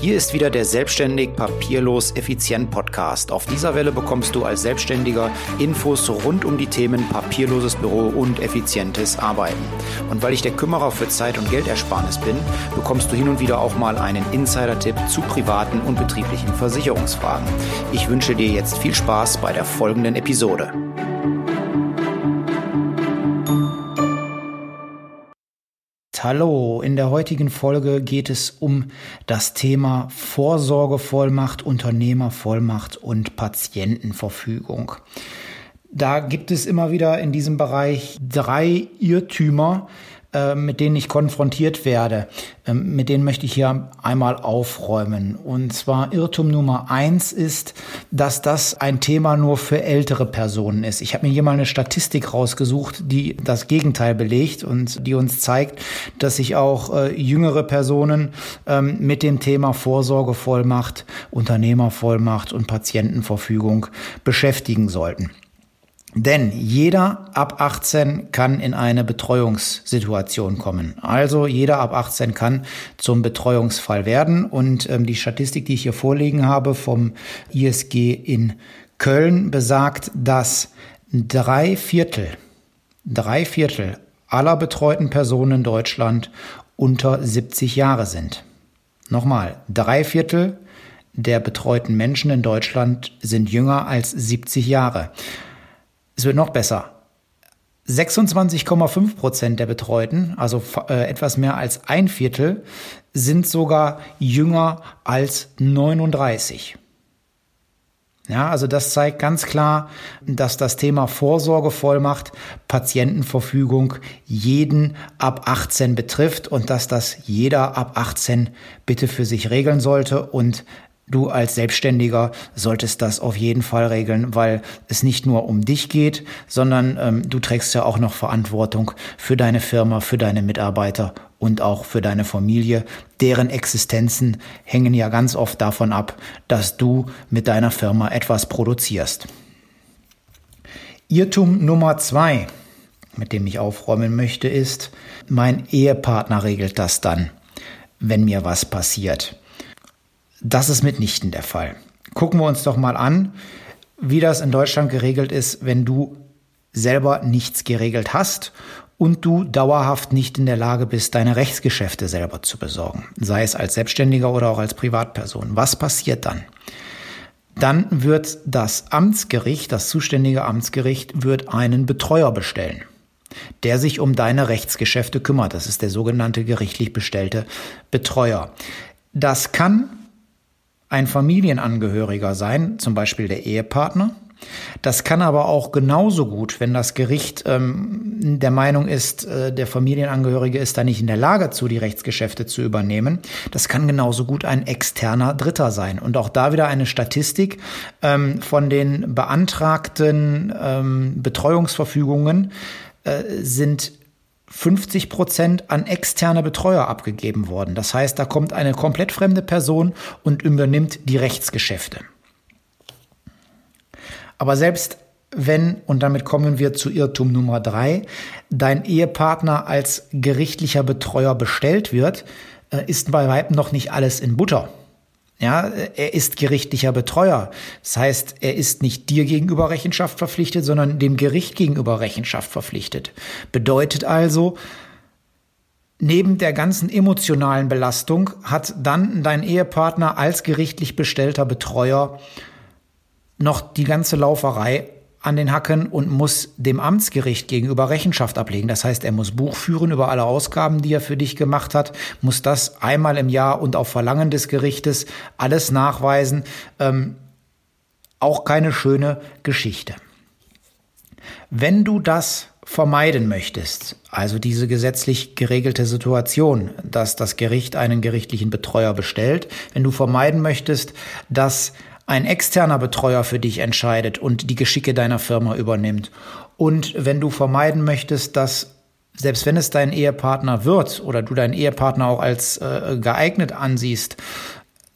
Hier ist wieder der Selbstständig Papierlos Effizient Podcast. Auf dieser Welle bekommst du als Selbstständiger Infos rund um die Themen papierloses Büro und effizientes Arbeiten. Und weil ich der Kümmerer für Zeit- und Geldersparnis bin, bekommst du hin und wieder auch mal einen Insider-Tipp zu privaten und betrieblichen Versicherungsfragen. Ich wünsche dir jetzt viel Spaß bei der folgenden Episode. Hallo, in der heutigen Folge geht es um das Thema Vorsorgevollmacht, Unternehmervollmacht und Patientenverfügung. Da gibt es immer wieder in diesem Bereich drei Irrtümer, äh, mit denen ich konfrontiert werde. Ähm, mit denen möchte ich hier einmal aufräumen. Und zwar Irrtum Nummer eins ist, dass das ein Thema nur für ältere Personen ist. Ich habe mir hier mal eine Statistik rausgesucht, die das Gegenteil belegt und die uns zeigt, dass sich auch äh, jüngere Personen ähm, mit dem Thema Vorsorgevollmacht, Unternehmervollmacht und Patientenverfügung beschäftigen sollten. Denn jeder ab 18 kann in eine Betreuungssituation kommen. Also jeder ab 18 kann zum Betreuungsfall werden. Und ähm, die Statistik, die ich hier vorliegen habe vom ISG in Köln, besagt, dass drei Viertel, drei Viertel aller betreuten Personen in Deutschland unter 70 Jahre sind. Nochmal, drei Viertel der betreuten Menschen in Deutschland sind jünger als 70 Jahre. Es wird noch besser. 26,5 Prozent der Betreuten, also äh, etwas mehr als ein Viertel, sind sogar jünger als 39. Ja, also das zeigt ganz klar, dass das Thema Vorsorgevollmacht, Patientenverfügung jeden ab 18 betrifft und dass das jeder ab 18 bitte für sich regeln sollte und Du als Selbstständiger solltest das auf jeden Fall regeln, weil es nicht nur um dich geht, sondern ähm, du trägst ja auch noch Verantwortung für deine Firma, für deine Mitarbeiter und auch für deine Familie. Deren Existenzen hängen ja ganz oft davon ab, dass du mit deiner Firma etwas produzierst. Irrtum Nummer zwei, mit dem ich aufräumen möchte, ist, mein Ehepartner regelt das dann, wenn mir was passiert. Das ist mitnichten der Fall. Gucken wir uns doch mal an, wie das in Deutschland geregelt ist, wenn du selber nichts geregelt hast und du dauerhaft nicht in der Lage bist, deine Rechtsgeschäfte selber zu besorgen, sei es als Selbstständiger oder auch als Privatperson. Was passiert dann? Dann wird das Amtsgericht, das zuständige Amtsgericht, wird einen Betreuer bestellen, der sich um deine Rechtsgeschäfte kümmert. Das ist der sogenannte gerichtlich bestellte Betreuer. Das kann ein Familienangehöriger sein, zum Beispiel der Ehepartner. Das kann aber auch genauso gut, wenn das Gericht ähm, der Meinung ist, äh, der Familienangehörige ist da nicht in der Lage zu, die Rechtsgeschäfte zu übernehmen. Das kann genauso gut ein externer Dritter sein. Und auch da wieder eine Statistik ähm, von den beantragten ähm, Betreuungsverfügungen äh, sind 50 Prozent an externe Betreuer abgegeben worden. Das heißt, da kommt eine komplett fremde Person und übernimmt die Rechtsgeschäfte. Aber selbst wenn, und damit kommen wir zu Irrtum Nummer drei, dein Ehepartner als gerichtlicher Betreuer bestellt wird, äh, ist bei weitem noch nicht alles in Butter. Ja, er ist gerichtlicher Betreuer. Das heißt, er ist nicht dir gegenüber Rechenschaft verpflichtet, sondern dem Gericht gegenüber Rechenschaft verpflichtet. Bedeutet also, neben der ganzen emotionalen Belastung hat dann dein Ehepartner als gerichtlich bestellter Betreuer noch die ganze Lauferei an den Hacken und muss dem Amtsgericht gegenüber Rechenschaft ablegen. Das heißt, er muss Buch führen über alle Ausgaben, die er für dich gemacht hat, muss das einmal im Jahr und auf Verlangen des Gerichtes alles nachweisen. Ähm, auch keine schöne Geschichte. Wenn du das vermeiden möchtest, also diese gesetzlich geregelte Situation, dass das Gericht einen gerichtlichen Betreuer bestellt, wenn du vermeiden möchtest, dass ein externer Betreuer für dich entscheidet und die Geschicke deiner Firma übernimmt. Und wenn du vermeiden möchtest, dass selbst wenn es dein Ehepartner wird oder du deinen Ehepartner auch als äh, geeignet ansiehst,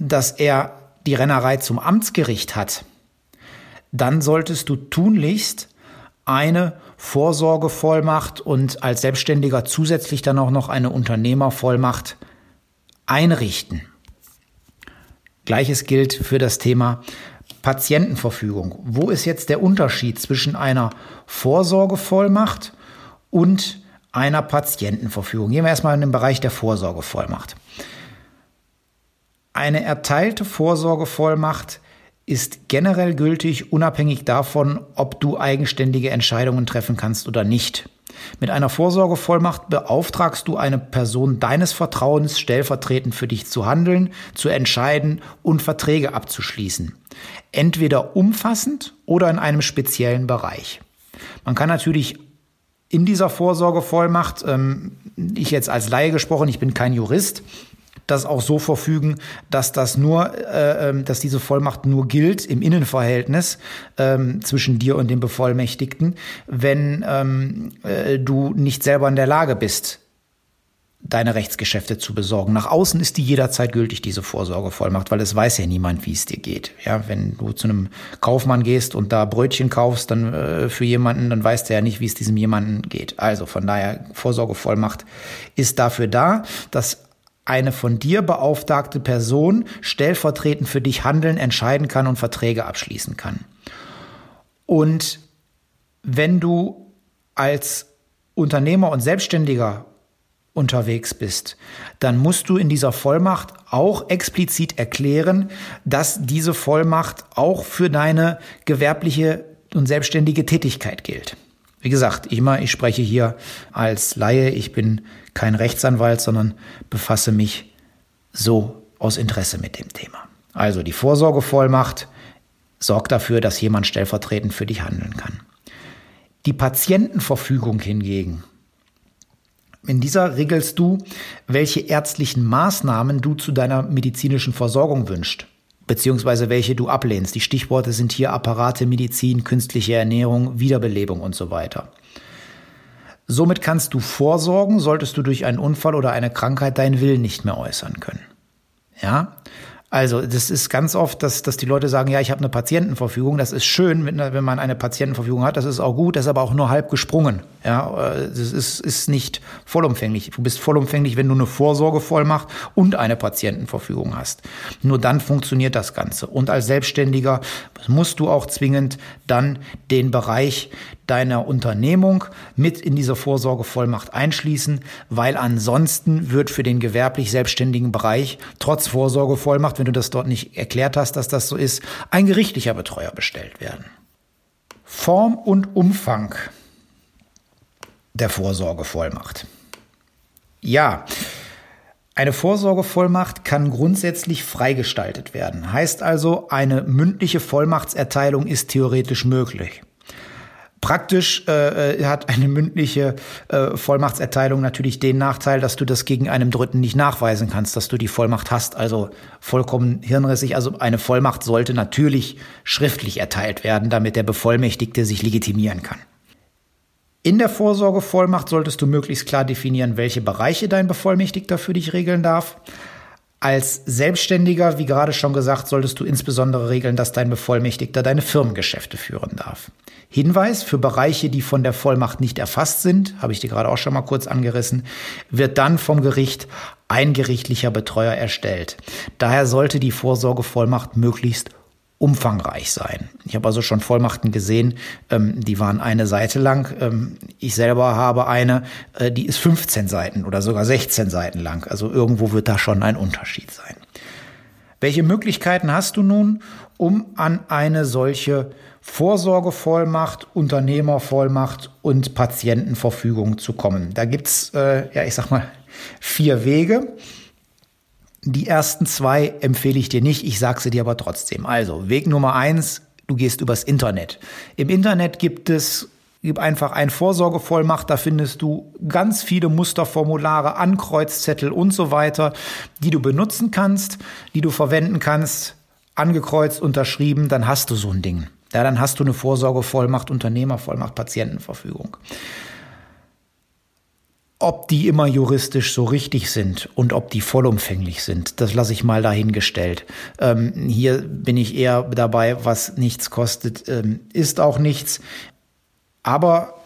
dass er die Rennerei zum Amtsgericht hat, dann solltest du tunlichst eine Vorsorgevollmacht und als Selbstständiger zusätzlich dann auch noch eine Unternehmervollmacht einrichten. Gleiches gilt für das Thema Patientenverfügung. Wo ist jetzt der Unterschied zwischen einer Vorsorgevollmacht und einer Patientenverfügung? Gehen wir erstmal in den Bereich der Vorsorgevollmacht. Eine erteilte Vorsorgevollmacht ist generell gültig, unabhängig davon, ob du eigenständige Entscheidungen treffen kannst oder nicht. Mit einer Vorsorgevollmacht beauftragst du eine Person deines Vertrauens, stellvertretend für dich zu handeln, zu entscheiden und Verträge abzuschließen. Entweder umfassend oder in einem speziellen Bereich. Man kann natürlich in dieser Vorsorgevollmacht, ähm, ich jetzt als Laie gesprochen, ich bin kein Jurist, das auch so verfügen, dass das nur, äh, ähm, dass diese Vollmacht nur gilt im Innenverhältnis ähm, zwischen dir und dem Bevollmächtigten, wenn ähm, äh, du nicht selber in der Lage bist, deine Rechtsgeschäfte zu besorgen. Nach außen ist die jederzeit gültig, diese Vorsorgevollmacht, weil es weiß ja niemand, wie es dir geht. Ja, wenn du zu einem Kaufmann gehst und da Brötchen kaufst, dann äh, für jemanden, dann weißt du ja nicht, wie es diesem jemanden geht. Also von daher, Vorsorgevollmacht ist dafür da, dass eine von dir beauftragte Person stellvertretend für dich handeln, entscheiden kann und Verträge abschließen kann. Und wenn du als Unternehmer und Selbstständiger unterwegs bist, dann musst du in dieser Vollmacht auch explizit erklären, dass diese Vollmacht auch für deine gewerbliche und selbstständige Tätigkeit gilt. Wie gesagt, mal, ich spreche hier als Laie, ich bin kein Rechtsanwalt, sondern befasse mich so aus Interesse mit dem Thema. Also die Vorsorgevollmacht sorgt dafür, dass jemand stellvertretend für dich handeln kann. Die Patientenverfügung hingegen, in dieser regelst du, welche ärztlichen Maßnahmen du zu deiner medizinischen Versorgung wünschst, beziehungsweise welche du ablehnst. Die Stichworte sind hier Apparate, Medizin, künstliche Ernährung, Wiederbelebung und so weiter. Somit kannst du vorsorgen, solltest du durch einen Unfall oder eine Krankheit deinen Willen nicht mehr äußern können. Ja, also das ist ganz oft, dass, dass die Leute sagen, ja, ich habe eine Patientenverfügung. Das ist schön, wenn, man eine Patientenverfügung hat. Das ist auch gut, das ist aber auch nur halb gesprungen. Ja, äh, das ist, ist nicht vollumfänglich. Du bist vollumfänglich, wenn du eine Vorsorgevollmacht und eine Patientenverfügung hast. Nur dann funktioniert das Ganze. Und als Selbstständiger musst du auch zwingend dann den Bereich deiner Unternehmung mit in dieser Vorsorgevollmacht einschließen, weil ansonsten wird für den gewerblich selbstständigen Bereich trotz Vorsorgevollmacht, wenn du das dort nicht erklärt hast, dass das so ist, ein gerichtlicher Betreuer bestellt werden. Form und Umfang der Vorsorgevollmacht. Ja, eine Vorsorgevollmacht kann grundsätzlich freigestaltet werden. Heißt also, eine mündliche Vollmachtserteilung ist theoretisch möglich. Praktisch äh, äh, hat eine mündliche äh, Vollmachtserteilung natürlich den Nachteil, dass du das gegen einem Dritten nicht nachweisen kannst, dass du die Vollmacht hast. Also vollkommen hirnrissig. Also eine Vollmacht sollte natürlich schriftlich erteilt werden, damit der Bevollmächtigte sich legitimieren kann. In der Vorsorgevollmacht solltest du möglichst klar definieren, welche Bereiche dein Bevollmächtigter für dich regeln darf. Als Selbstständiger, wie gerade schon gesagt, solltest du insbesondere regeln, dass dein Bevollmächtigter deine Firmengeschäfte führen darf. Hinweis für Bereiche, die von der Vollmacht nicht erfasst sind, habe ich dir gerade auch schon mal kurz angerissen, wird dann vom Gericht ein gerichtlicher Betreuer erstellt. Daher sollte die Vorsorgevollmacht möglichst umfangreich sein. Ich habe also schon Vollmachten gesehen, ähm, die waren eine Seite lang. Ähm, ich selber habe eine, äh, die ist 15 Seiten oder sogar 16 Seiten lang. Also irgendwo wird da schon ein Unterschied sein. Welche Möglichkeiten hast du nun, um an eine solche Vorsorgevollmacht, Unternehmervollmacht und Patientenverfügung zu kommen? Da gibt's, äh, ja, ich sag mal, vier Wege. Die ersten zwei empfehle ich dir nicht, ich sage sie dir aber trotzdem. Also, Weg Nummer eins, du gehst übers Internet. Im Internet gibt es Gib einfach ein Vorsorgevollmacht, da findest du ganz viele Musterformulare, Ankreuzzettel und so weiter, die du benutzen kannst, die du verwenden kannst, angekreuzt, unterschrieben, dann hast du so ein Ding. Ja, dann hast du eine Vorsorgevollmacht, Unternehmervollmacht, Patientenverfügung. Ob die immer juristisch so richtig sind und ob die vollumfänglich sind, das lasse ich mal dahingestellt. Ähm, hier bin ich eher dabei, was nichts kostet, ähm, ist auch nichts. Aber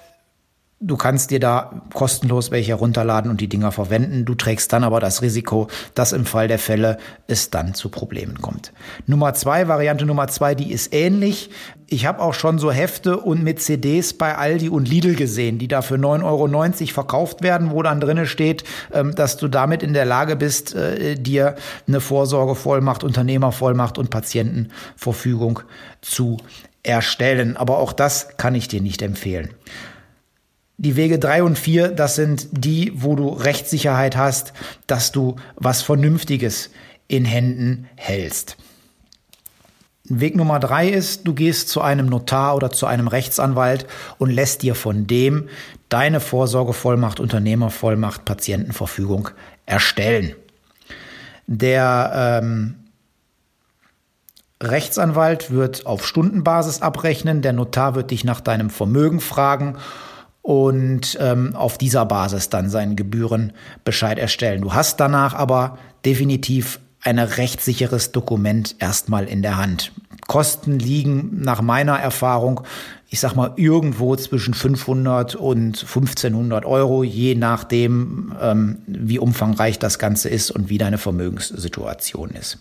Du kannst dir da kostenlos welche herunterladen und die Dinger verwenden. Du trägst dann aber das Risiko, dass im Fall der Fälle es dann zu Problemen kommt. Nummer zwei, Variante Nummer zwei, die ist ähnlich. Ich habe auch schon so Hefte und mit CDs bei Aldi und Lidl gesehen, die da für 9,90 Euro verkauft werden, wo dann drinne steht, ähm, dass du damit in der Lage bist, äh, dir eine Vorsorgevollmacht, Unternehmervollmacht und Patientenverfügung zu erstellen. Aber auch das kann ich dir nicht empfehlen. Die Wege drei und vier, das sind die, wo du Rechtssicherheit hast, dass du was Vernünftiges in Händen hältst. Weg Nummer drei ist, du gehst zu einem Notar oder zu einem Rechtsanwalt und lässt dir von dem deine Vorsorgevollmacht, Unternehmervollmacht, Patientenverfügung erstellen. Der ähm, Rechtsanwalt wird auf Stundenbasis abrechnen, der Notar wird dich nach deinem Vermögen fragen und ähm, auf dieser Basis dann seinen Gebührenbescheid erstellen. Du hast danach aber definitiv ein rechtssicheres Dokument erstmal in der Hand. Kosten liegen nach meiner Erfahrung, ich sag mal, irgendwo zwischen 500 und 1500 Euro, je nachdem, ähm, wie umfangreich das Ganze ist und wie deine Vermögenssituation ist.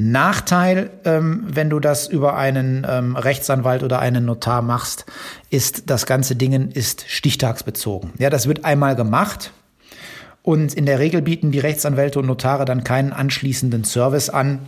Nachteil, ähm, wenn du das über einen ähm, Rechtsanwalt oder einen Notar machst, ist, das ganze Ding ist stichtagsbezogen. Ja, das wird einmal gemacht und in der Regel bieten die Rechtsanwälte und Notare dann keinen anschließenden Service an,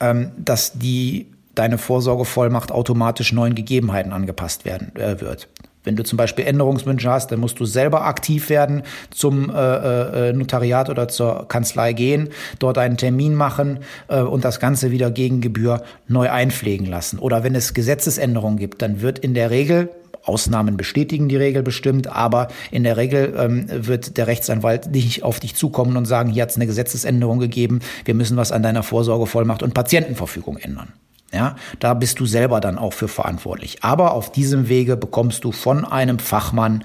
ähm, dass die deine Vorsorgevollmacht automatisch neuen Gegebenheiten angepasst werden äh, wird. Wenn du zum Beispiel Änderungswünsche hast, dann musst du selber aktiv werden, zum äh, äh, Notariat oder zur Kanzlei gehen, dort einen Termin machen äh, und das Ganze wieder gegen Gebühr neu einpflegen lassen. Oder wenn es Gesetzesänderungen gibt, dann wird in der Regel Ausnahmen bestätigen die Regel bestimmt, aber in der Regel ähm, wird der Rechtsanwalt nicht auf dich zukommen und sagen, hier hat es eine Gesetzesänderung gegeben, wir müssen was an deiner Vorsorgevollmacht und Patientenverfügung ändern. Ja, da bist du selber dann auch für verantwortlich. Aber auf diesem Wege bekommst du von einem Fachmann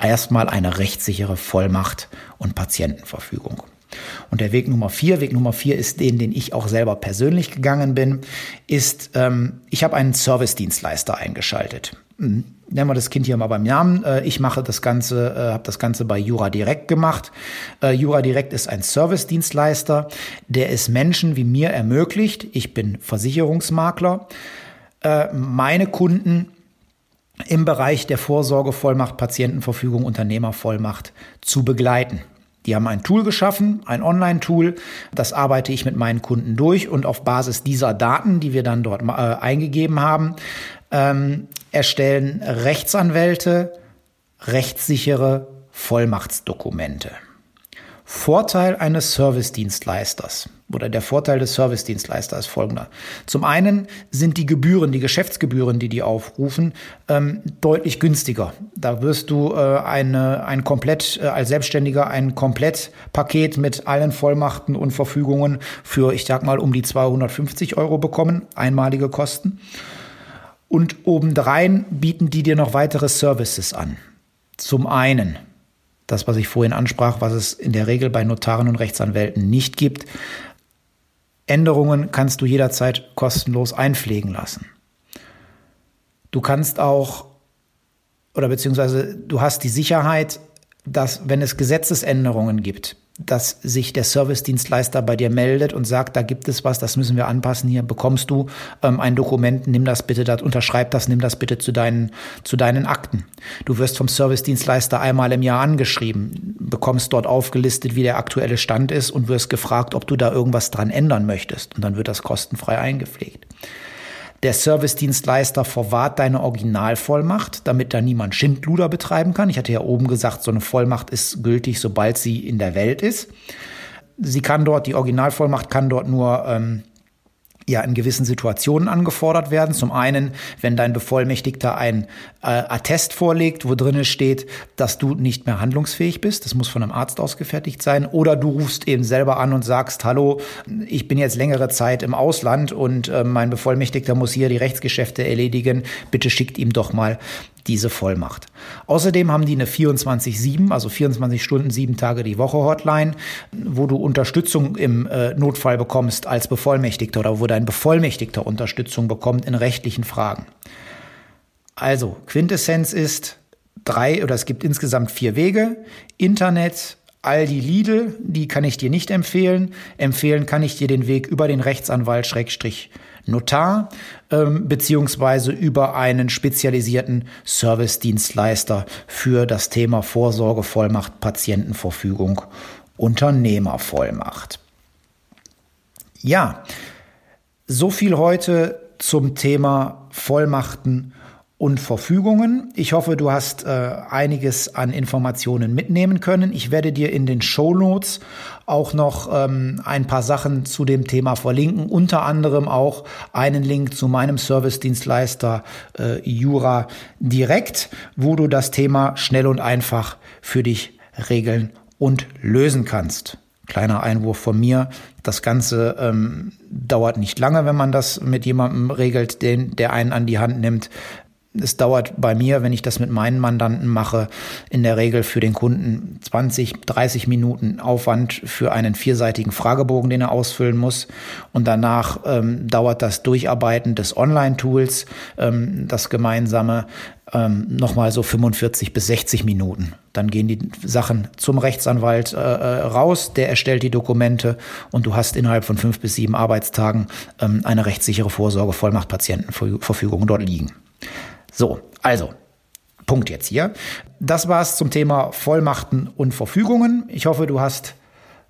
erstmal eine rechtssichere Vollmacht und Patientenverfügung. Und der Weg Nummer vier, Weg Nummer vier ist den, den ich auch selber persönlich gegangen bin, ist, ähm, ich habe einen Service-Dienstleister eingeschaltet. Nennen wir das Kind hier mal beim Namen. Äh, ich mache das Ganze, äh, habe das Ganze bei Jura Direct gemacht. Äh, Jura Direct ist ein Service-Dienstleister, der es Menschen wie mir ermöglicht. Ich bin Versicherungsmakler. Meine Kunden im Bereich der Vorsorgevollmacht, Patientenverfügung, Unternehmervollmacht zu begleiten. Die haben ein Tool geschaffen, ein Online-Tool. Das arbeite ich mit meinen Kunden durch und auf Basis dieser Daten, die wir dann dort äh, eingegeben haben, ähm, erstellen Rechtsanwälte rechtssichere Vollmachtsdokumente. Vorteil eines Servicedienstleisters oder der Vorteil des Servicedienstleisters ist folgender. Zum einen sind die Gebühren, die Geschäftsgebühren, die die aufrufen, ähm, deutlich günstiger. Da wirst du äh, eine, ein komplett, äh, als Selbstständiger ein Komplettpaket mit allen Vollmachten und Verfügungen für, ich sag mal, um die 250 Euro bekommen, einmalige Kosten. Und obendrein bieten die dir noch weitere Services an. Zum einen das, was ich vorhin ansprach, was es in der Regel bei Notaren und Rechtsanwälten nicht gibt. Änderungen kannst du jederzeit kostenlos einpflegen lassen. Du kannst auch, oder beziehungsweise du hast die Sicherheit, dass wenn es Gesetzesänderungen gibt, dass sich der Servicedienstleister bei dir meldet und sagt, da gibt es was, das müssen wir anpassen, hier bekommst du ähm, ein Dokument, nimm das bitte, das, unterschreib das, nimm das bitte zu deinen, zu deinen Akten. Du wirst vom Servicedienstleister einmal im Jahr angeschrieben, bekommst dort aufgelistet, wie der aktuelle Stand ist und wirst gefragt, ob du da irgendwas dran ändern möchtest. Und dann wird das kostenfrei eingepflegt. Der Servicedienstleister verwahrt deine Originalvollmacht, damit da niemand Schindluder betreiben kann. Ich hatte ja oben gesagt, so eine Vollmacht ist gültig, sobald sie in der Welt ist. Sie kann dort, die Originalvollmacht kann dort nur ähm, ja in gewissen Situationen angefordert werden. Zum einen, wenn dein Bevollmächtigter ein äh, Attest vorlegt, wo drinnen steht, dass du nicht mehr handlungsfähig bist. Das muss von einem Arzt ausgefertigt sein. Oder du rufst eben selber an und sagst, hallo, ich bin jetzt längere Zeit im Ausland und äh, mein Bevollmächtigter muss hier die Rechtsgeschäfte erledigen. Bitte schickt ihm doch mal diese Vollmacht. Außerdem haben die eine 24-7, also 24 Stunden, sieben Tage die Woche Hotline, wo du Unterstützung im äh, Notfall bekommst als Bevollmächtigter oder wo dein Bevollmächtigter Unterstützung bekommt in rechtlichen Fragen. Also, Quintessenz ist, drei oder es gibt insgesamt vier Wege. Internet, Aldi Lidl, die kann ich dir nicht empfehlen. Empfehlen kann ich dir den Weg über den Rechtsanwalt Schrägstrich Notar ähm, beziehungsweise über einen spezialisierten Servicedienstleister für das Thema Vorsorgevollmacht, Patientenverfügung, Unternehmervollmacht. Ja, so viel heute zum Thema Vollmachten und Verfügungen. Ich hoffe, du hast äh, einiges an Informationen mitnehmen können. Ich werde dir in den Show Notes auch noch ähm, ein paar Sachen zu dem Thema verlinken, unter anderem auch einen Link zu meinem Service-Dienstleister äh, Jura Direkt, wo du das Thema schnell und einfach für dich regeln und lösen kannst. Kleiner Einwurf von mir. Das Ganze ähm, dauert nicht lange, wenn man das mit jemandem regelt, den, der einen an die Hand nimmt es dauert bei mir, wenn ich das mit meinen Mandanten mache, in der Regel für den Kunden 20, 30 Minuten Aufwand für einen vierseitigen Fragebogen, den er ausfüllen muss. Und danach ähm, dauert das Durcharbeiten des Online-Tools, ähm, das gemeinsame, ähm, nochmal so 45 bis 60 Minuten. Dann gehen die Sachen zum Rechtsanwalt äh, äh, raus, der erstellt die Dokumente und du hast innerhalb von fünf bis sieben Arbeitstagen ähm, eine rechtssichere Vorsorge Vollmachtpatientenverfügung dort liegen. So, also, Punkt jetzt hier. Das war's zum Thema Vollmachten und Verfügungen. Ich hoffe, du hast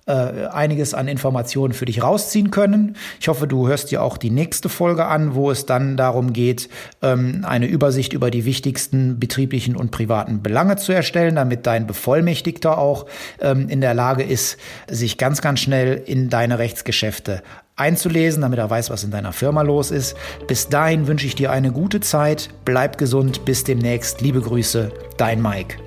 äh, einiges an Informationen für dich rausziehen können. Ich hoffe, du hörst dir auch die nächste Folge an, wo es dann darum geht, ähm, eine Übersicht über die wichtigsten betrieblichen und privaten Belange zu erstellen, damit dein Bevollmächtigter auch ähm, in der Lage ist, sich ganz, ganz schnell in deine Rechtsgeschäfte einzulesen, damit er weiß, was in deiner Firma los ist. Bis dahin wünsche ich dir eine gute Zeit, bleib gesund, bis demnächst. Liebe Grüße, dein Mike.